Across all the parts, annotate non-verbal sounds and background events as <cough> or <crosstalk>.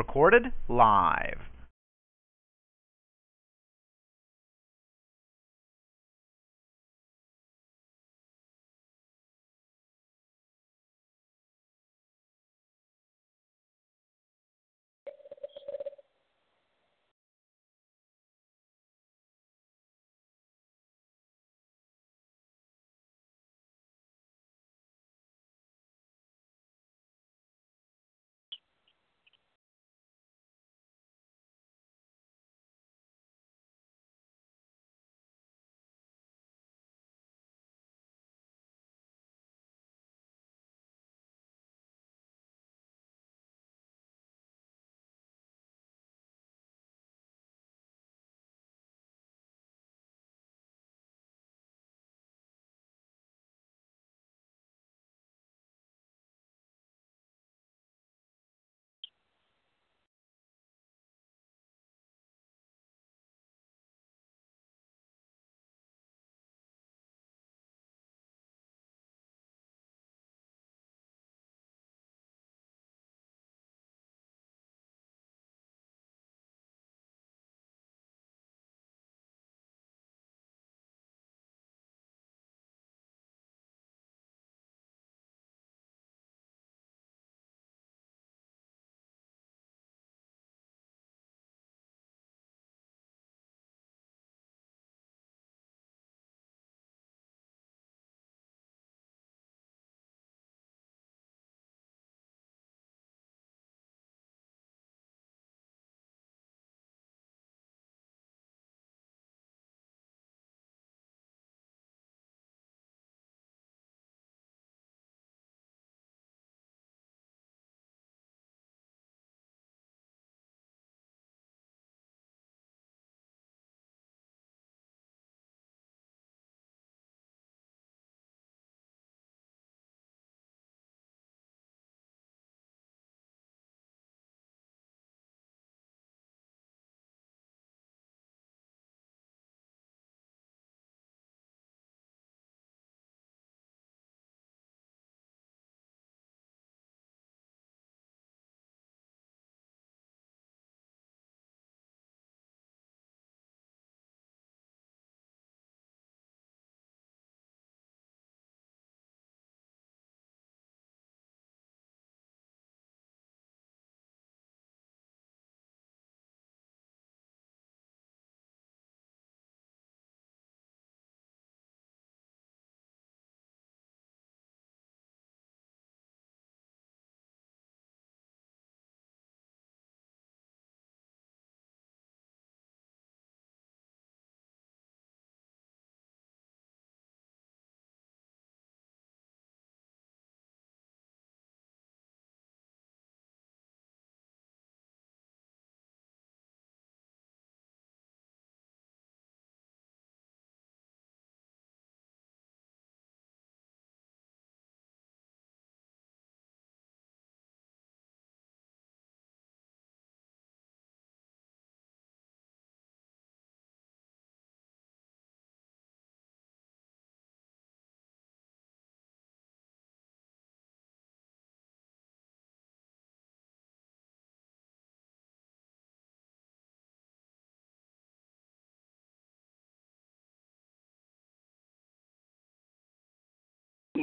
Recorded live.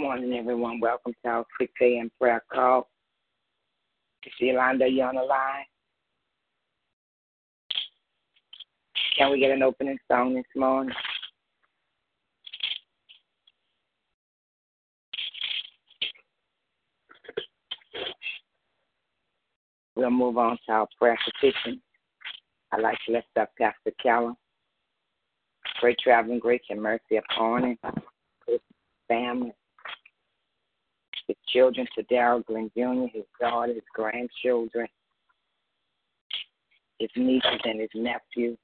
Morning, everyone. Welcome to our 6 a.m. prayer call. Is Yolanda, you on the line? Can we get an opening song this morning? We'll move on to our prayer petition. I'd like to lift up Pastor Callum. Great traveling grace and mercy upon him, his family. Children to Darrell Glenn Jr., his daughter, his grandchildren, his nieces and his nephews,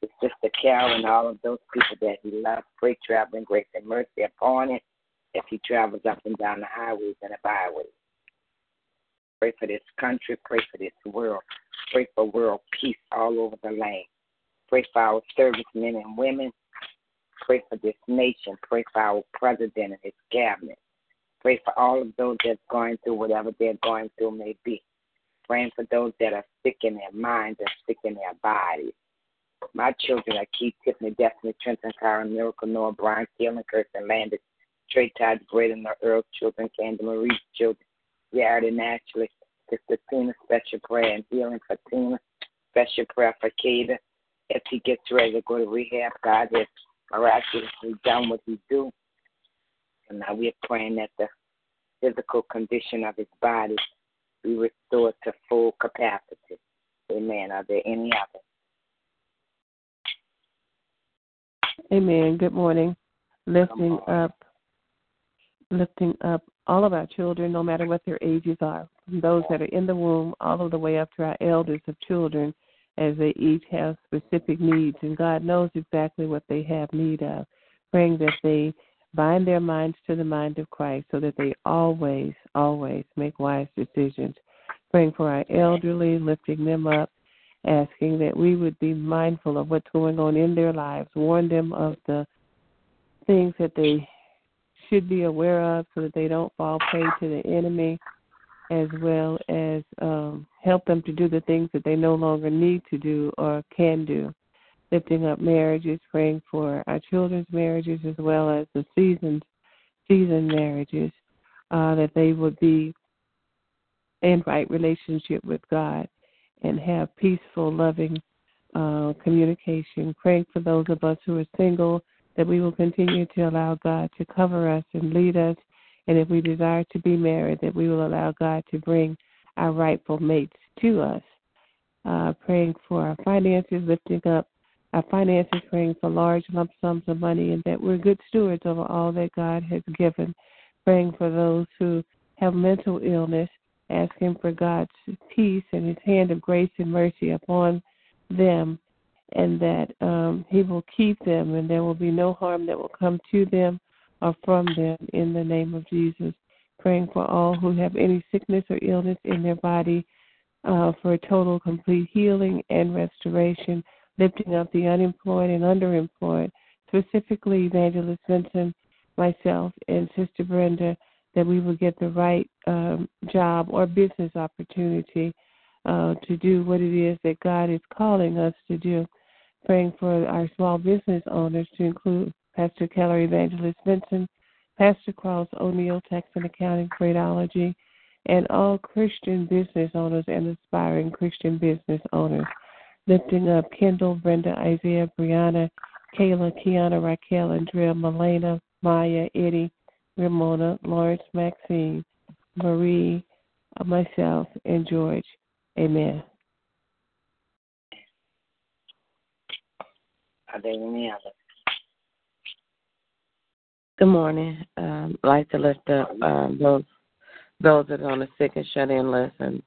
his sister Carol, and all of those people that he loves. Pray traveling grace and mercy upon him as he travels up and down the highways and the byways. Pray for this country. Pray for this world. Pray for world peace all over the land. Pray for our servicemen and women. Pray for this nation. Pray for our president and his cabinet. Pray for all of those that's going through whatever they're going through may be. Praying for those that are sick in their minds and sick in their bodies. My children are Keith, Tiffany, Destiny, Trenton, Karen, Miracle, Noah, Brian, Keelan, Kirsten, Landis, Trey, Todd, Braden, the Earl children, Candy Marie's children, Jared and Ashley, Sister Tina, special prayer and healing for Tina, special prayer for Kata. As he gets ready to go to rehab, God has miraculously done what he do. And now we're praying that the physical condition of his body be restored to full capacity. Amen. Are there any others? Amen. Good morning. Lifting up lifting up all of our children, no matter what their ages are, those that are in the womb all of the way up to our elders of children, as they each have specific needs, and God knows exactly what they have need of. Praying that they bind their minds to the mind of Christ so that they always, always make wise decisions. Praying for our elderly, lifting them up, asking that we would be mindful of what's going on in their lives, warn them of the things that they should be aware of so that they don't fall prey to the enemy, as well as um, help them to do the things that they no longer need to do or can do. Lifting up marriages, praying for our children's marriages as well as the seasoned seasoned marriages, uh, that they would be in right relationship with God and have peaceful, loving uh, communication. Praying for those of us who are single that we will continue to allow God to cover us and lead us. And if we desire to be married, that we will allow God to bring our rightful mates to us. Uh, praying for our finances, lifting up our finances, praying for large lump sums of money, and that we're good stewards over all that God has given. Praying for those who have mental illness, asking for God's peace and His hand of grace and mercy upon them and that um, He will keep them, and there will be no harm that will come to them or from them in the name of Jesus. Praying for all who have any sickness or illness in their body uh, for total, complete healing and restoration, lifting up the unemployed and underemployed, specifically Evangelist Vincent, myself, and Sister Brenda, that we will get the right um, job or business opportunity uh, to do what it is that God is calling us to do praying for our small business owners to include Pastor Keller Evangelist Vincent, Pastor Cross O'Neill, Tax and Accounting Freightology, and all Christian business owners and aspiring Christian business owners. Lifting up Kendall, Brenda, Isaiah, Brianna, Kayla, Kiana, Raquel, Andrea, Melena, Maya, Eddie, Ramona, Lawrence, Maxine, Marie, myself, and George. Amen. Are there any others? Good morning. Um, I'd like to lift up um, those those that are on the sick and shut in list and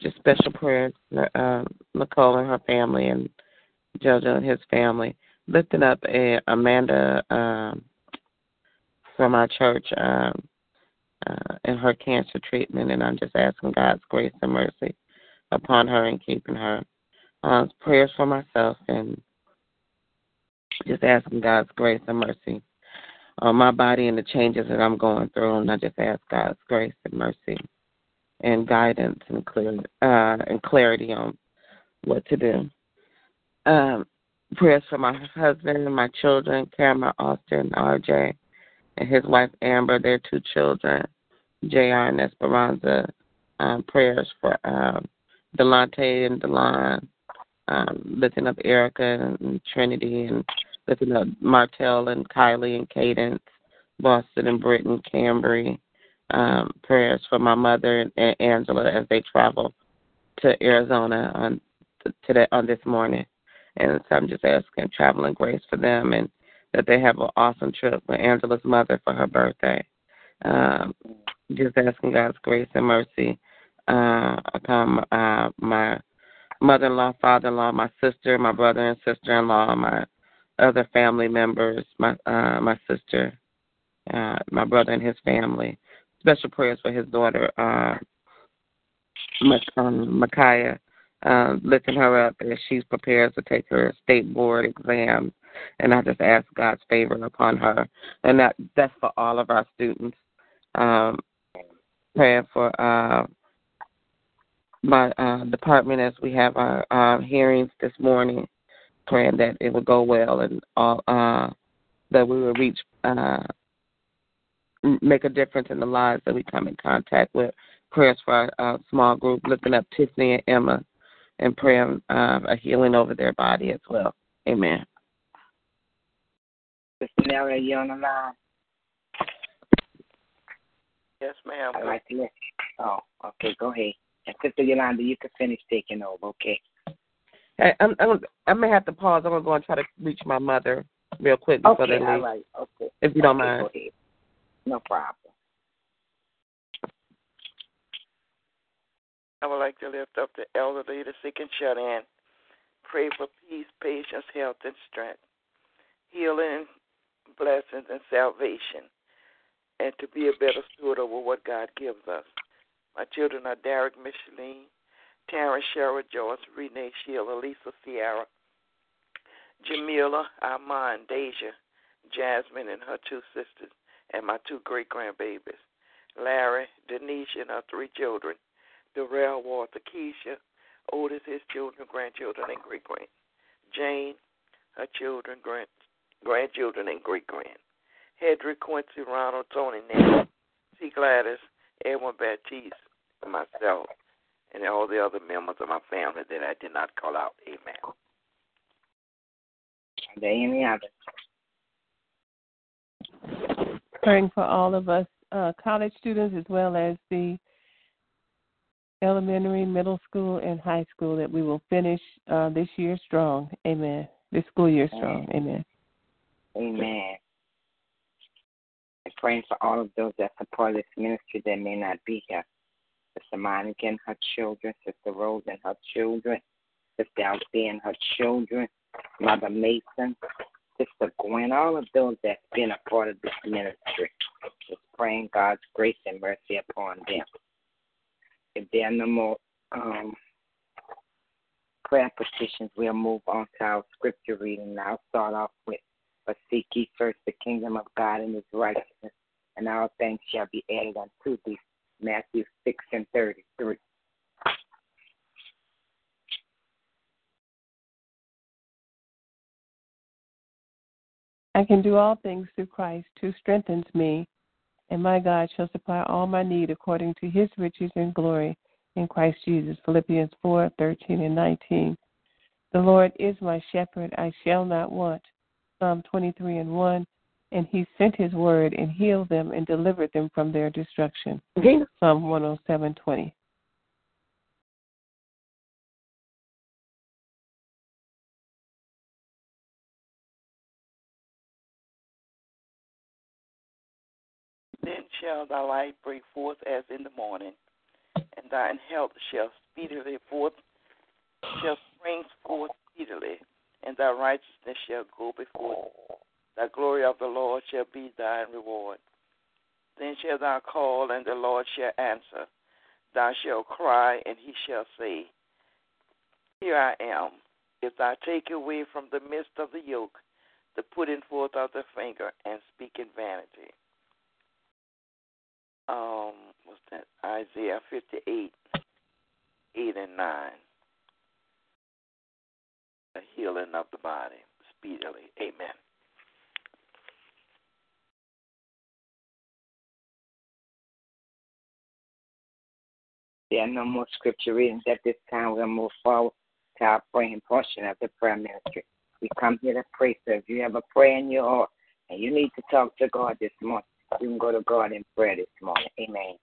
just special prayers for um, Nicole and her family and JoJo and his family. Lifting up a, Amanda um, from our church um, uh, in her cancer treatment, and I'm just asking God's grace and mercy upon her and keeping her. Uh, prayers for myself and just asking God's grace and mercy on my body and the changes that I'm going through, and I just ask God's grace and mercy and guidance and clear uh, and clarity on what to do. Um, prayers for my husband and my children, Cameron, Austin, RJ, and his wife Amber, their two children, Jr. and Esperanza. Um, prayers for um, Delante and Delon, um, lifting up Erica and Trinity and lifting up Martell and Kylie and Cadence, Boston and Britton, Cambry. Um, prayers for my mother and Angela as they travel to Arizona on today on this morning. And so I'm just asking traveling grace for them and that they have an awesome trip with Angela's mother for her birthday. Um, just asking God's grace and mercy uh, upon uh, my mother-in-law, father-in-law, my sister, my brother and sister-in-law, my other family members, my uh, my sister, uh, my brother and his family. Special prayers for his daughter, uh, um, Micaiah, uh, lifting her up as she's prepared to take her state board exam. And I just ask God's favor upon her, and that that's for all of our students. Um, praying for uh, my uh, department as we have our uh, hearings this morning, praying that it will go well and all, uh, that we will reach, uh, make a difference in the lives that we come in contact with. Prayers for our uh, small group, lifting up Tiffany and Emma, and praying uh, a healing over their body as well. Amen. Sister Nellie, you on the line? Yes, ma'am. I'd like to listen. Oh, okay, go ahead. And Sister Yolanda, you can finish taking over, okay? I, I'm, I'm, I may have to pause. I'm gonna go and try to reach my mother real quick before okay, they leave. right, okay. If you don't okay, mind. No problem. I would like to lift up the elderly, the sick and shut in. Pray for peace, patience, health, and strength, healing, blessings, and salvation, and to be a better steward over what God gives us. My children are Derek, Micheline, Terrence, Cheryl, Joyce, Renee, Sheila, Lisa, Sierra, Jamila, Armand, Deja, Jasmine, and her two sisters, and my two great grandbabies, Larry, Denise, and her three children, Darrell, Walter, Keisha, Otis, his children, grandchildren, and great grand, Jane, her children, grand grandchildren, and great grand, Hedrick, Quincy, Ronald, Tony, Nancy, C. Gladys, Edwin Baptiste, and myself, and all the other members of my family that I did not call out. Amen. Are any others? Praying for all of us uh, college students as well as the elementary, middle school, and high school that we will finish uh, this year strong. Amen. This school year strong. Amen. Amen. And praying for all of those that support this ministry that may not be here. Sister Monica and her children, Sister Rose and her children, Sister Althea and her children, Mother Mason, Sister Gwen, all of those that's been a part of this ministry. Just praying God's grace and mercy upon them. If there are no more um, prayer petitions, we'll move on to our scripture reading. I'll start off with, But seek ye first the kingdom of God and his righteousness, and all things shall be added unto thee. Matthew 6 and 33. I can do all things through Christ who strengthens me, and my God shall supply all my need according to his riches and glory in Christ Jesus. Philippians 4 13 and 19. The Lord is my shepherd, I shall not want. Psalm 23 and 1. And he sent his word and healed them and delivered them from their destruction. Psalm 107 20. Then shall thy light break forth as in the morning, and thine health shall speedily forth shall spring forth speedily, and thy righteousness shall go before thee. The glory of the Lord shall be thy reward. Then shalt thou call, and the Lord shall answer. Thou shalt cry, and he shall say, Here I am. If thou take away from the midst of the yoke the putting forth of the finger, and speak in vanity. Um, what's that? Isaiah 58, 8 and 9. The healing of the body speedily. Amen. There are no more scripture readings at this time. We'll move forward to our praying portion of the prayer ministry. We come here to pray. So if you have a prayer in your heart and you need to talk to God this morning, you can go to God in prayer this morning. Amen.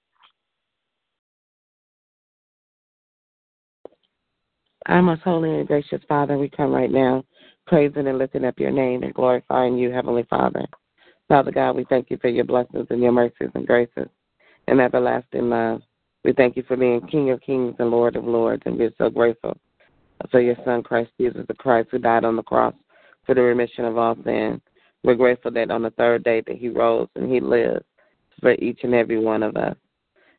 Our most holy and gracious Father, we come right now praising and lifting up your name and glorifying you, Heavenly Father. Father God, we thank you for your blessings and your mercies and graces. and everlasting love. We thank you for being King of Kings and Lord of Lords, and we're so grateful for your Son, Christ Jesus the Christ, who died on the cross for the remission of all sin. We're grateful that on the third day that he rose and he lives for each and every one of us.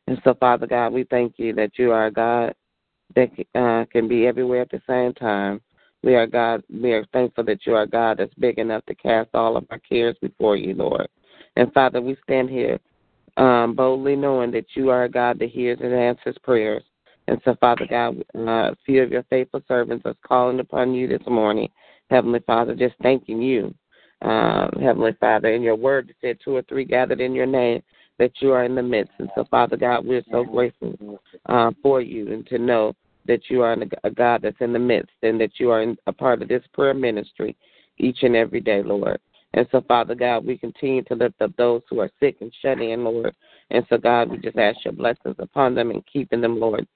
And so, Father God, we thank you that you are a God that uh, can be everywhere at the same time. We are God. We are thankful that you are God that's big enough to cast all of our cares before you, Lord. And Father, we stand here um, boldly knowing that you are a God that hears and answers prayers. And so, Father God, uh, a few of your faithful servants are calling upon you this morning, Heavenly Father, just thanking you, um, Heavenly Father. In your word, you said two or three gathered in your name, that you are in the midst. And so, Father God, we're so grateful uh, for you and to know that you are a God that's in the midst and that you are in, a part of this prayer ministry each and every day, Lord. And so, Father God, we continue to lift up those who are sick and shut in, Lord. And so, God, we just ask your blessings upon them and keeping them, Lord.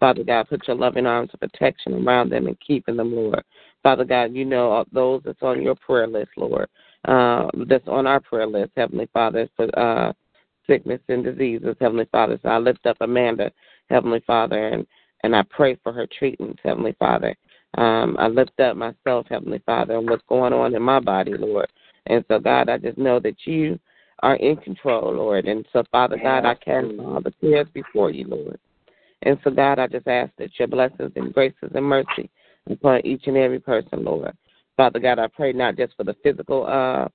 Father God, put your loving arms of protection around them and keeping them, Lord. Father God, you know those that's on your prayer list, Lord, uh, that's on our prayer list, Heavenly Father, for uh, sickness and diseases, Heavenly Father. So I lift up Amanda, Heavenly Father, and, and I pray for her treatments, Heavenly Father. Um, I lift up myself, Heavenly Father, and what's going on in my body, Lord. And so, God, I just know that you are in control, Lord. And so, Father God, I cast all the cares before you, Lord. And so, God, I just ask that your blessings and graces and mercy upon each and every person, Lord. Father God, I pray not just for the physical uh,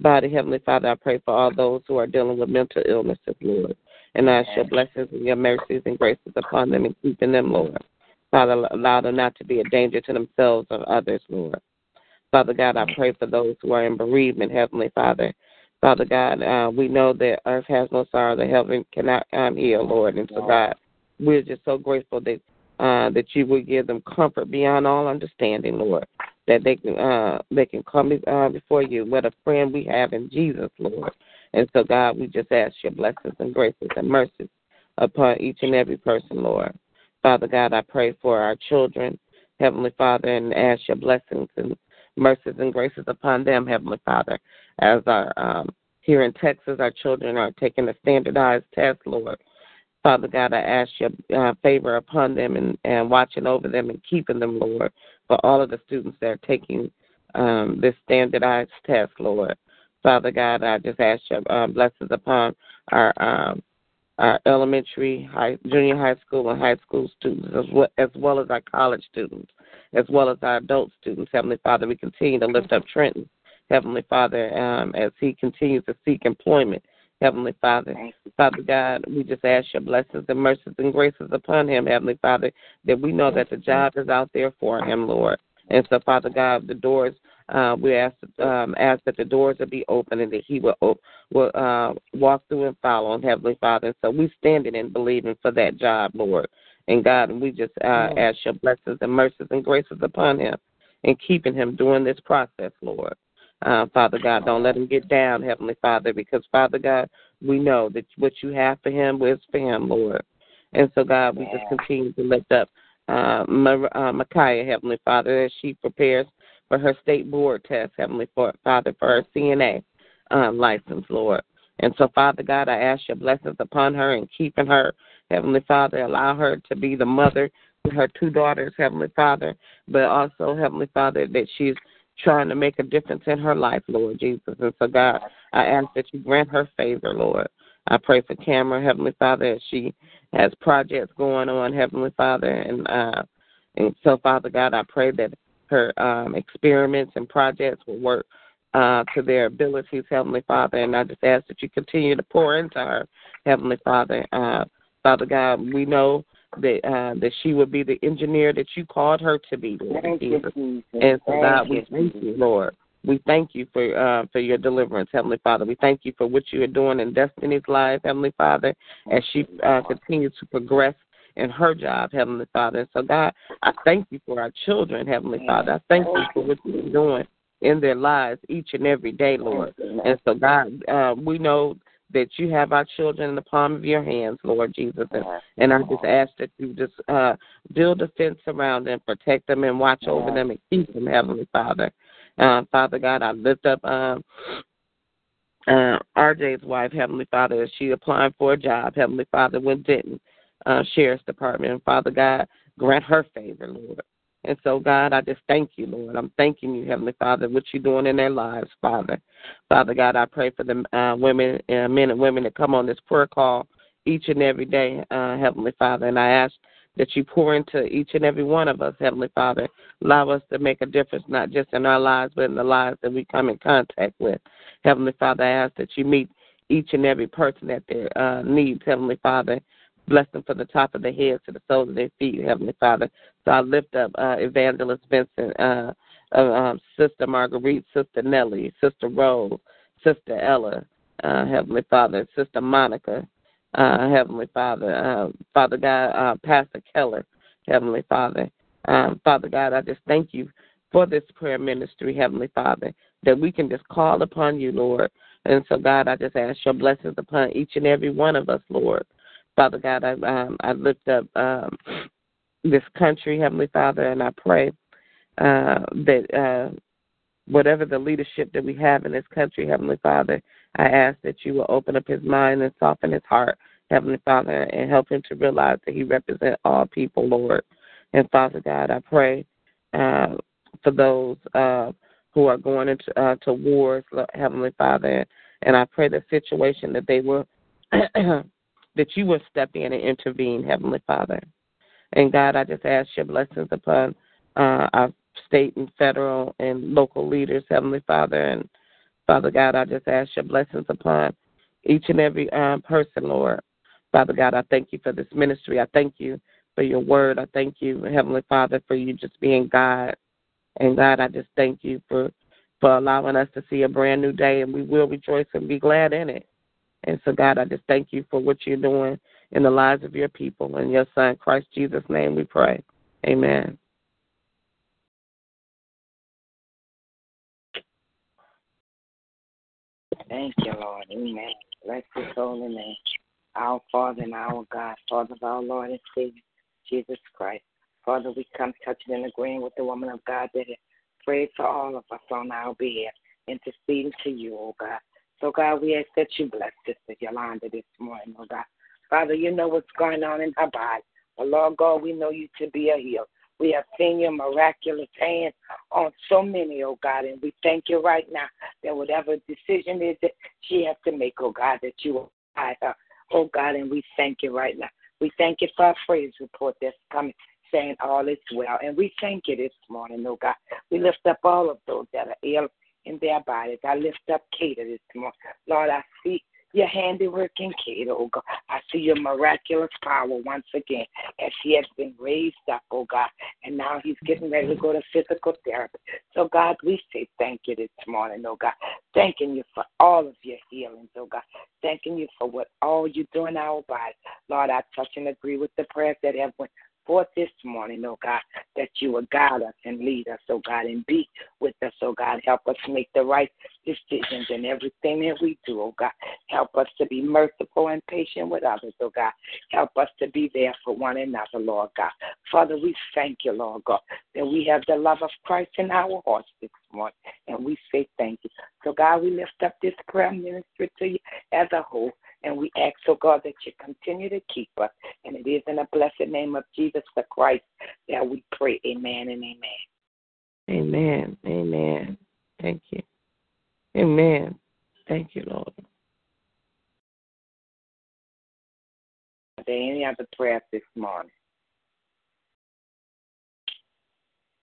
body, Heavenly Father, I pray for all those who are dealing with mental illnesses, Lord. And I ask your blessings and your mercies and graces upon them and keeping them, Lord. Father, allow them not to be a danger to themselves or others, Lord. Father God, I pray for those who are in bereavement, Heavenly Father. Father God, uh, we know that earth has no sorrow that heaven cannot um, heal, Lord. And so, God, we're just so grateful that uh, that you will give them comfort beyond all understanding, Lord. That they can uh, they can come uh, before you. What a friend we have in Jesus, Lord. And so, God, we just ask your blessings and graces and mercies upon each and every person, Lord. Father God, I pray for our children, Heavenly Father, and ask your blessings and mercies and graces upon them, Heavenly Father. As our um, here in Texas, our children are taking a standardized test, Lord. Father God, I ask your uh, favor upon them and, and watching over them and keeping them, Lord, for all of the students that are taking um, this standardized test, Lord. Father God, I just ask your uh, blessings upon our um, our elementary, high, junior high school, and high school students, as well, as well as our college students, as well as our adult students. Heavenly Father, we continue to lift up Trenton, Heavenly Father, um, as he continues to seek employment. Heavenly Father. Father God, we just ask your blessings and mercies and graces upon him, Heavenly Father, that we know that the job is out there for him, Lord. And so, Father God, the doors, uh, we ask, um, ask that the doors will be open and that he will, will uh, walk through and follow him, Heavenly Father. And so we standing and believing for that job, Lord. And God, and we just uh, ask your blessings and mercies and graces upon him and keeping him during this process, Lord. Uh, Father God, don't let him get down, Heavenly Father, because Father God, we know that what you have for him is for him, Lord. And so, God, we just continue to lift up uh, uh, Micaiah, Heavenly Father, as she prepares for her state board test, Heavenly Father, for her CNA um, license, Lord. And so, Father God, I ask your blessings upon her and keeping her, Heavenly Father. Allow her to be the mother to her two daughters, Heavenly Father, but also, Heavenly Father, that she's trying to make a difference in her life, Lord Jesus. And so, God, I ask that you grant her favor, Lord. I pray for Cameron, Heavenly Father, as she has projects going on, Heavenly Father, and uh, and so, Father God, I pray that her um, experiments and projects will work uh, to their abilities, Heavenly Father, and I just ask that you continue to pour into her, Heavenly Father. Uh, Father God, we know that uh, that she would be the engineer that you called her to be, Lord Thank Jesus. you. And so, Thank God, we thank you, Lord. We thank you for uh, for your deliverance, Heavenly Father. We thank you for what you are doing in Destiny's life, Heavenly Father, as she uh, continues to progress in her job, Heavenly Father. And so, God, I thank you for our children, Heavenly Father. I thank you for what you're doing in their lives each and every day, Lord. And so, God, uh, we know that you have our children in the palm of your hands, Lord Jesus. And, and I just ask that you just uh, build a fence around them, protect them, and watch over them and keep them, Heavenly Father. Uh, Father God, I lift up um, uh, RJ's wife, Heavenly Father, as she applying for a job, Heavenly Father, with Denton uh, Sheriff's Department. And Father God, grant her favor, Lord. And so, God, I just thank you, Lord. I'm thanking you, Heavenly Father, what you're doing in their lives, Father. Father God, I pray for the uh, women, uh, men and women that come on this prayer call each and every day, uh, Heavenly Father. And I ask that you pour into each and every one of us, Heavenly Father. Allow us to make a difference, not just in our lives, but in the lives that we come in contact with. Heavenly Father, I ask that you meet each and every person that their uh, needs, Heavenly Father. Bless them from the top of their head to the soles of their feet, Heavenly Father. So I lift up uh, Evangelist Vincent, uh, uh, um, Sister Marguerite, Sister Nellie, Sister Rose, Sister Ella, uh, Heavenly Father, Sister Monica, uh, Heavenly Father, uh, Father God, uh, Pastor Keller, Heavenly Father. Um, Father God, I just thank you for this prayer ministry, Heavenly Father, that we can just call upon you, Lord. And so, God, I just ask your blessings upon each and every one of us, Lord. Father God, I, um, I lift up um, this country, Heavenly Father, and I pray uh, that uh, whatever the leadership that we have in this country, Heavenly Father, I ask that you will open up his mind and soften his heart, Heavenly Father, and help him to realize that he represents all people, Lord. And Father God, I pray uh, for those uh, who are going into uh, to wars, Heavenly Father, and I pray the situation that they will <clears throat> that you will step in and intervene, Heavenly Father. And God, I just ask your blessings upon uh, our state and federal and local leaders, Heavenly Father, and Father God, I just ask your blessings upon each and every um, person, Lord. Father God, I thank you for this ministry. I thank you for your word. I thank you, Heavenly Father, for you just being God. And God, I just thank you for for allowing us to see a brand new day, and we will rejoice and be glad in it. And so, God, I just thank you for what you're doing in the lives of your people. In your Son, Christ Jesus' name, we pray. Amen. Thank you, Lord. Amen. Bless his holy name. Our Father and our God, Father of our Lord and Savior, Jesus Christ. Father, we come touching and agreeing with the woman of God that has prayed for all of us on our behalf, interceding to you, oh God. So, God, we ask that you bless Sister Yolanda this morning, oh God. Father, you know what's going on in her body. But, Lord God, we know you to be a healer. We have seen your miraculous hand on so many, oh God, and we thank you right now that whatever decision is that she has to make, oh God, that you will guide her, oh God, and we thank you right now. We thank you for our praise report that's coming, saying all is well, and we thank you this morning, oh God. We lift up all of those that are ill in their bodies. I lift up Kata this morning. Lord, I see your handiwork in Kate, oh God. I see your miraculous power once again as he has been raised up, oh God, and now he's getting ready to go to physical therapy. So, God, we say thank you this morning, oh God. Thanking you for all of your healings, oh God. Thanking you for what all you do in our body. Lord, I touch and agree with the prayers that have went forth this morning, oh God, that you will guide us and lead us, oh God, and be with us, oh God. Help us make the right decisions in everything that we do, oh God. Help us to be merciful and patient with others, oh God. Help us to be there for one another, Lord God. Father, we thank you, Lord God, that we have the love of Christ in our hearts this morning, and we say thank you. So, God, we lift up this prayer ministry to you as a whole. And we ask, oh God, that you continue to keep us. And it is in the blessed name of Jesus the Christ that we pray. Amen and amen. Amen. Amen. Thank you. Amen. Thank you, Lord. Are there any other prayers this morning?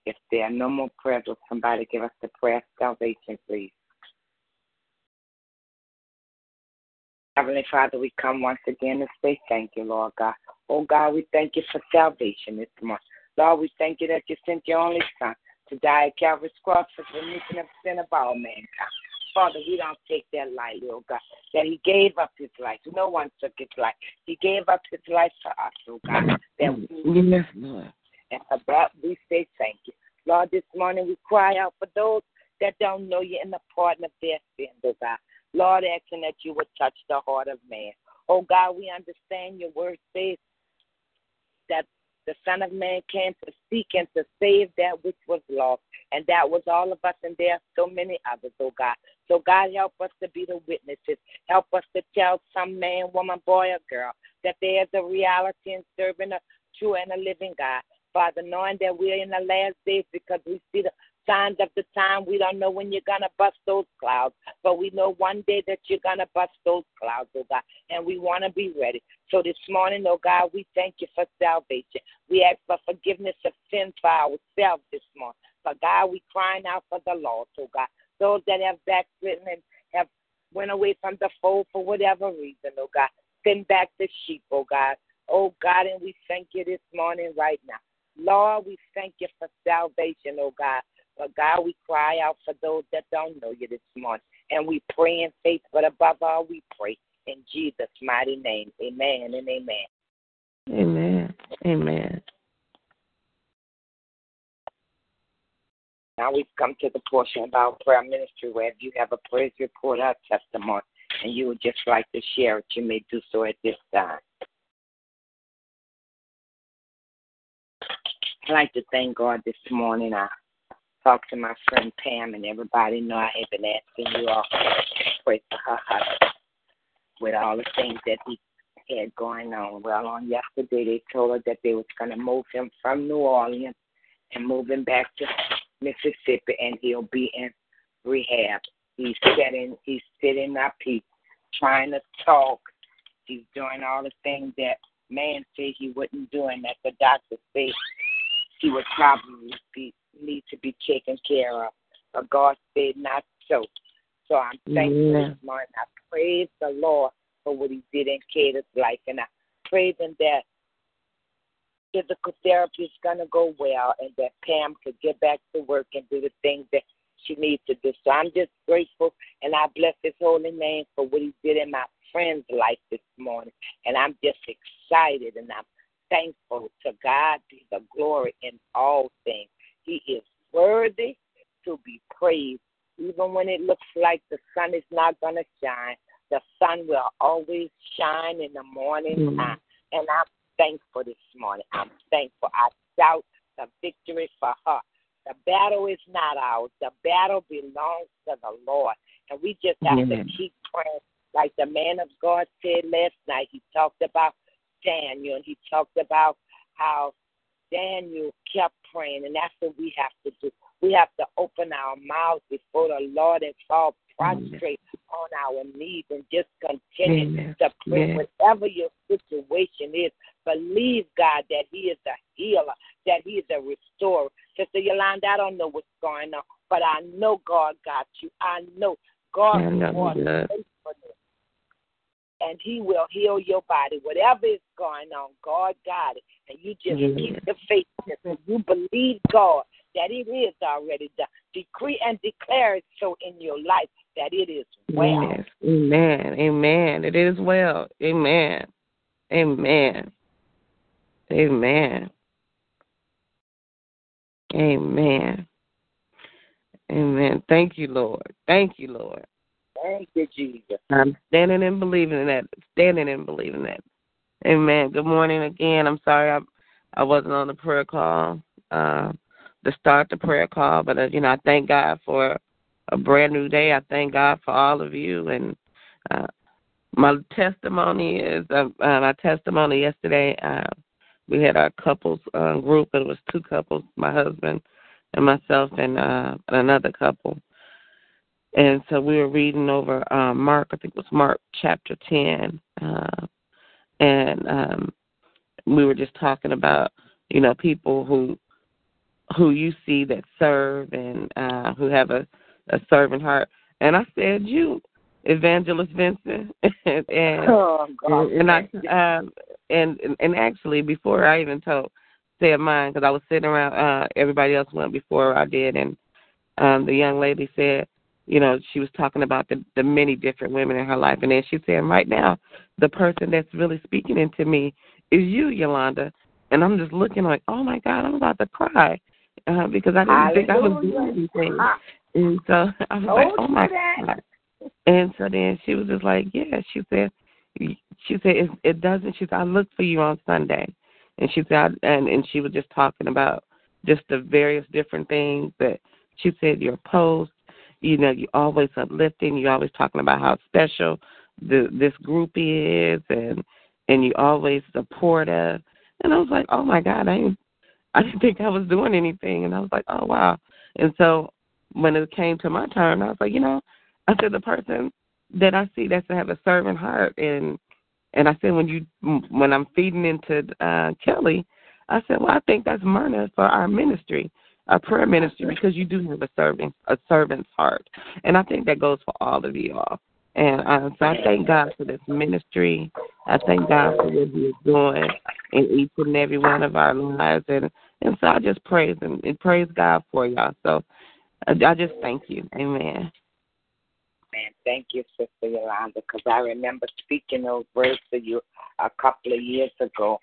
If there are no more prayers, will somebody give us the prayer of salvation, please? Heavenly Father, we come once again to say thank you, Lord God. Oh God, we thank you for salvation this morning. Lord, we thank you that you sent your only Son to die at Calvary's cross for the remission of sin of all mankind. Father, we don't take that lightly, oh God, that He gave up His life. No one took His life. He gave up His life for us, oh God. That we yes, Lord. And for that, we say thank you. Lord, this morning we cry out for those that don't know you in the pardon of their sins, oh God. Lord, asking that you would touch the heart of man. Oh God, we understand your word says that The Son of Man came to seek and to save that which was lost. And that was all of us, and there are so many others, oh God. So, God, help us to be the witnesses. Help us to tell some man, woman, boy, or girl that there is a reality in serving a true and a living God. Father, knowing that we're in the last days because we see the signs of the time. We don't know when you're going to bust those clouds, but we know one day that you're going to bust those clouds, oh God, and we want to be ready. So this morning, oh God, we thank you for salvation. We ask for forgiveness of sins for ourselves this morning. But God, we crying out for the Lord, oh God. Those that have backslidden and have went away from the fold for whatever reason, oh God. Send back the sheep, oh God. Oh God, and we thank you this morning right now. Lord, we thank you for salvation, oh God. But God, we cry out for those that don't know you this morning. And we pray in faith, but above all, we pray in Jesus' mighty name. Amen and amen. Amen. Amen. Now we've come to the portion of our prayer ministry where if you have a praise report or testimony and you would just like to share it, you may do so at this time. I'd like to thank God this morning. I talked to my friend Pam, and everybody know I have been asking you all pray for her husband with all the things that he had going on. Well, on yesterday they told her that they was going to move him from New Orleans and move him back to Mississippi, and he'll be in rehab. He's sitting, he's sitting up, he's trying to talk, he's doing all the things that man said he wouldn't do, and that the doctor said he would probably be need to be taken care of. But God said not so. So I'm thankful Yeah. this morning. I praise the Lord for what He did in Kata's life, and I praise Him that physical therapy is going to go well, and that Pam could get back to work and do the things that she needs to do. So I'm just grateful, and I bless His holy name for what He did in my friend's life this morning, and I'm just excited, and I'm thankful to God be the glory in all things. He is worthy to be praised. Even when it looks like the sun is not going to shine, the sun will always shine in the morning mm. time. And I'm thankful this morning. I'm thankful. I shout the victory for her. The battle is not ours. The battle belongs to the Lord. And we just have to keep praying. Like the man of God said last night, he talked about Daniel and he talked about how Daniel kept praying, and that's what we have to do. We have to open our mouths before the Lord and fall prostrate on our knees and just continue Amen. to pray. Whatever your situation is, believe God that He is a healer, that He is a restorer. Sister Yolanda, I don't know what's going on, but I know God got you. I know God I know rewards He does. faithfulness and he will heal your body. Whatever is going on, God got it. And you just Yes. keep the faith and you believe God that it is already done. Decree and declare it so in your life that it is well. Yes. Amen. Amen. It is well. Amen. Amen. Amen. Amen. Amen. Thank you, Lord. Thank you, Lord. Thank you, Jesus. I'm standing and believing in that. Standing and believing that. Amen. Good morning again. I'm sorry I I wasn't on the prayer call uh, to start the prayer call, but uh, you know I thank God for a brand new day. I thank God for all of you and uh, my testimony is uh, uh, my testimony yesterday. Uh, we had our couples uh, group. It was two couples, my husband and myself, and uh, another couple. And so we were reading over um, Mark, I think it was Mark chapter 10. Uh, and um, we were just talking about, you know, people who who you see that serve and uh, who have a, a servant heart. And I said, you, Evangelist Vincent. <laughs> and Oh, God. and I um and and actually before I even told said mine because I was sitting around uh everybody else went before I did and um the young lady said you know she was talking about the the many different women in her life and then she said right now the person that's really speaking into me is you Yolanda and I'm just looking like oh my god I'm about to cry uh, because I didn't think I was doing anything and so <laughs> I was like oh my that. god and so then she was just like, yeah. She said, she said it, it doesn't. She said I look for you on Sunday, and she said, and and she was just talking about just the various different things that she said your post. You know, you're always uplifting. You're always talking about how special the this group is, and and you always supportive. And I was like, oh my God, I didn't, I didn't think I was doing anything. And I was like, oh wow. And so when it came to my turn, I was like, you know, I said the person that I see that's to have a servant heart, and and I said when you when I'm feeding into uh, Kelly, I said, well, I think that's Myrna for our ministry, our prayer ministry, because you do have a servant a servant's heart, and I think that goes for all of you all. And uh, so I thank God for this ministry. I thank God for what He is doing in each and every one of our lives, and and so I just praise Him and praise God for y'all. So I, I just thank you, Amen. Man, thank you, Sister Yolanda, because I remember speaking those words to you a couple of years ago.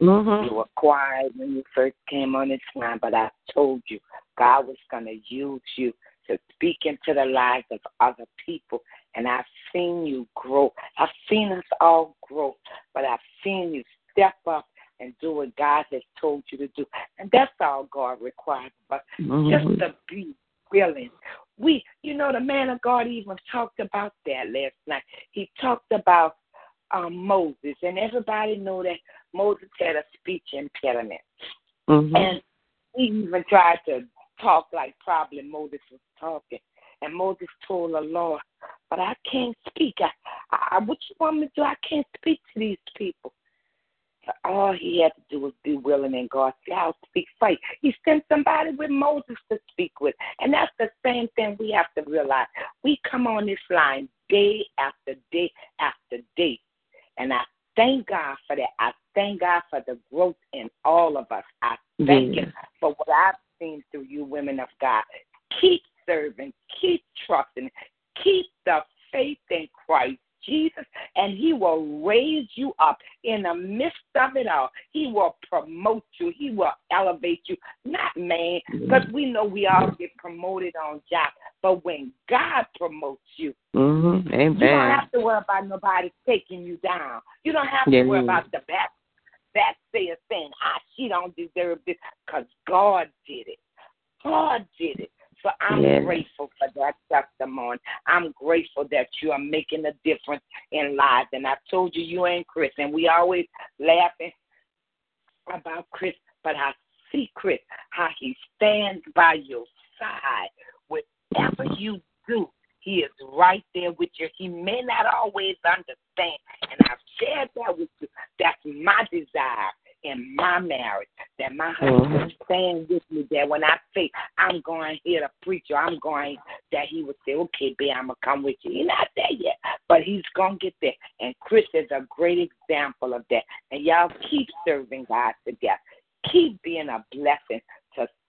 Mm-hmm. You were quiet when you first came on this line, but I told you God was going to use you to speak into the lives of other people. And I've seen you grow. I've seen us all grow, but I've seen you step up and do what God has told you to do. And that's all God requires of us, Mhm. just to be willing. We, you know, the man of God even talked about that last night. He talked about um, Moses, and everybody know that Moses had a speech impediment. Mhm. And he even tried to talk like probably Moses was talking. And Moses told the Lord, But I can't speak. I, I, what you want me to do? I can't speak to these people. But all he had to do was be willing, and God said, I'll speak you. He sent somebody with Moses to speak with. And that's the same thing we have to realize. We come on this line day after day after day. And I thank God for that. I thank God for the growth in all of us. I thank Yes. Him for what I've seen through you, women of God. Keep serving, keep trusting, keep the faith in Christ Jesus, and He will raise you up in the midst of it all. He will promote you, He will elevate you, not man, because we know we all get promoted on jobs. But when God promotes you, Mhm. you don't have to worry about nobody taking you down. You don't have to Yeah. worry about the back back saying saying, ah, she don't deserve this, because God did it. God did it. So I'm Yeah. grateful for that testimony. I'm grateful that you are making a difference in lives. And I told you you and Chris, and we always laughing about Chris, but I see Chris, how he stands by your side. Whatever you do, he is right there with you. He may not always understand. And I've shared that with you. That's my desire in my marriage. That my husband mm-hmm. stand with me that when I say I'm going here to preach or I'm going that he would say, Okay, babe, I'm gonna come with you. He's not there yet. But he's gonna get there. And Chris is a great example of that. And y'all keep serving God together. Keep being a blessing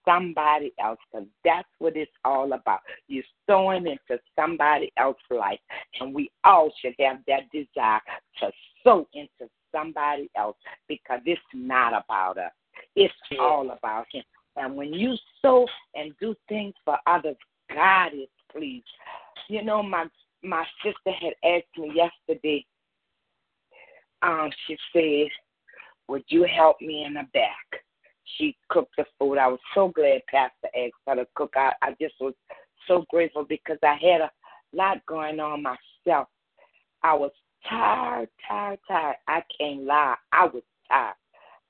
somebody else because that's what it's all about. You're sowing into somebody else's life, and we all should have that desire to sow into somebody else because it's not about us. It's all about Him. And when you sow and do things for others, God is pleased. You know, my my sister had asked me yesterday. Um, she said, "Would you help me in the back?" She cooked the food. I was so glad Pastor asked her to cook. I, I just was so grateful because I had a lot going on myself. I was tired, tired, tired. I can't lie. I was tired.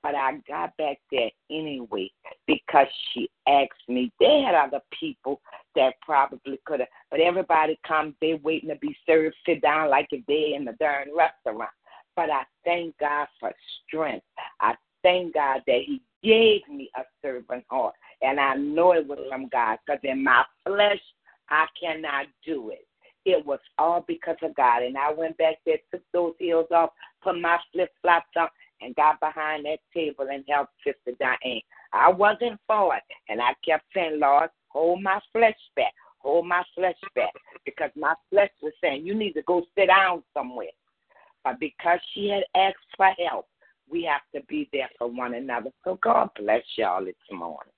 But I got back there anyway because she asked me. They had other people that probably could have, but everybody comes, they waiting to be served, sit down like if they're in the darn restaurant. But I thank God for strength. I thank God that He gave me a servant heart. And I know it was from God because in my flesh, I cannot do it. It was all because of God. And I went back there, took those heels off, put my flip flops on, and got behind that table and helped Sister Diane. I wasn't for it. And I kept saying, Lord, hold my flesh back. Hold my flesh back. Because my flesh was saying, you need to go sit down somewhere. But because she had asked for help, we have to be there for one another. So God bless y'all this morning.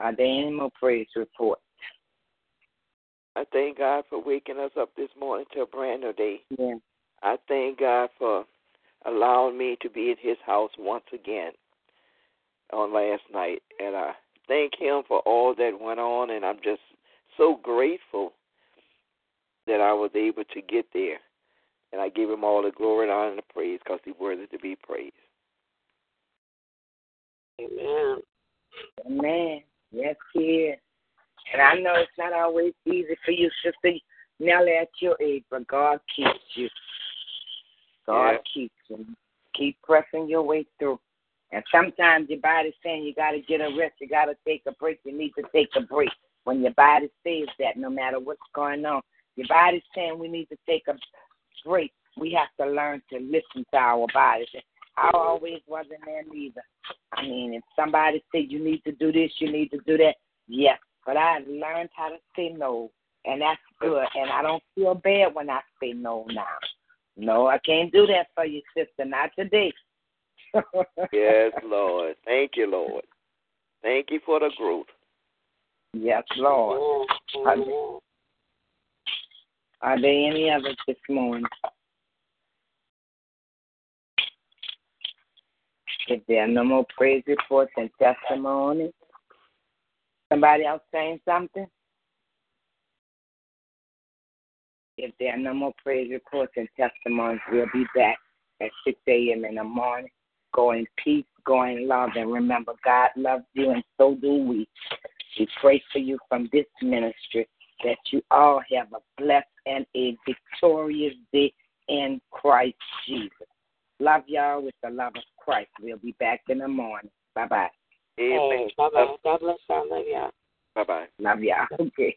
Are there any more praise reports? I thank God for waking us up this morning to a brand new day. Yeah. I thank God for allowing me to be in His house once again on last night, and I thank Him for all that went on, and I'm just so grateful that I was able to get there. And I give Him all the glory and honor and the praise because He's worthy to be praised. Amen. Amen. Yes, he is. And I know it's not always easy for you, sister Nellie, at your age, but God keeps you. God Yeah. keeps you. Keep pressing your way through. And sometimes your body's saying you got to get a rest, you got to take a break, you need to take a break. When your body says that, no matter what's going on, your body's saying we need to take a break. We have to learn to listen to our bodies. I always wasn't there neither. I mean, if somebody said you need to do this, you need to do that, yes. But I learned how to say no, and that's good. And I don't feel bad when I say no now. No, I can't do that for you, sister. Not today. <laughs> Yes, Lord. Thank you, Lord. Thank you for the growth. Yes, Lord. Are there, any others this morning? If there are no more praise reports and testimonies, somebody else saying something? If there are no more praise reports and testimonies, we'll be back at 6 a.m. in the morning. Go in peace, go in love, and remember, God loves you, and so do we. We pray for you from this ministry that you all have a blessed and a victorious day in Christ Jesus. Love y'all with the love of Christ. We'll be back in the morning. Bye bye. Amen. Bye bye. God bless y'all. Love y'all. Bye bye. Love y'all. <laughs> Okay.